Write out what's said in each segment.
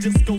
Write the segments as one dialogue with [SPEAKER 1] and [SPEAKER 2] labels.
[SPEAKER 1] just go.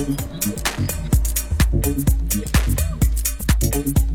[SPEAKER 1] Thank you.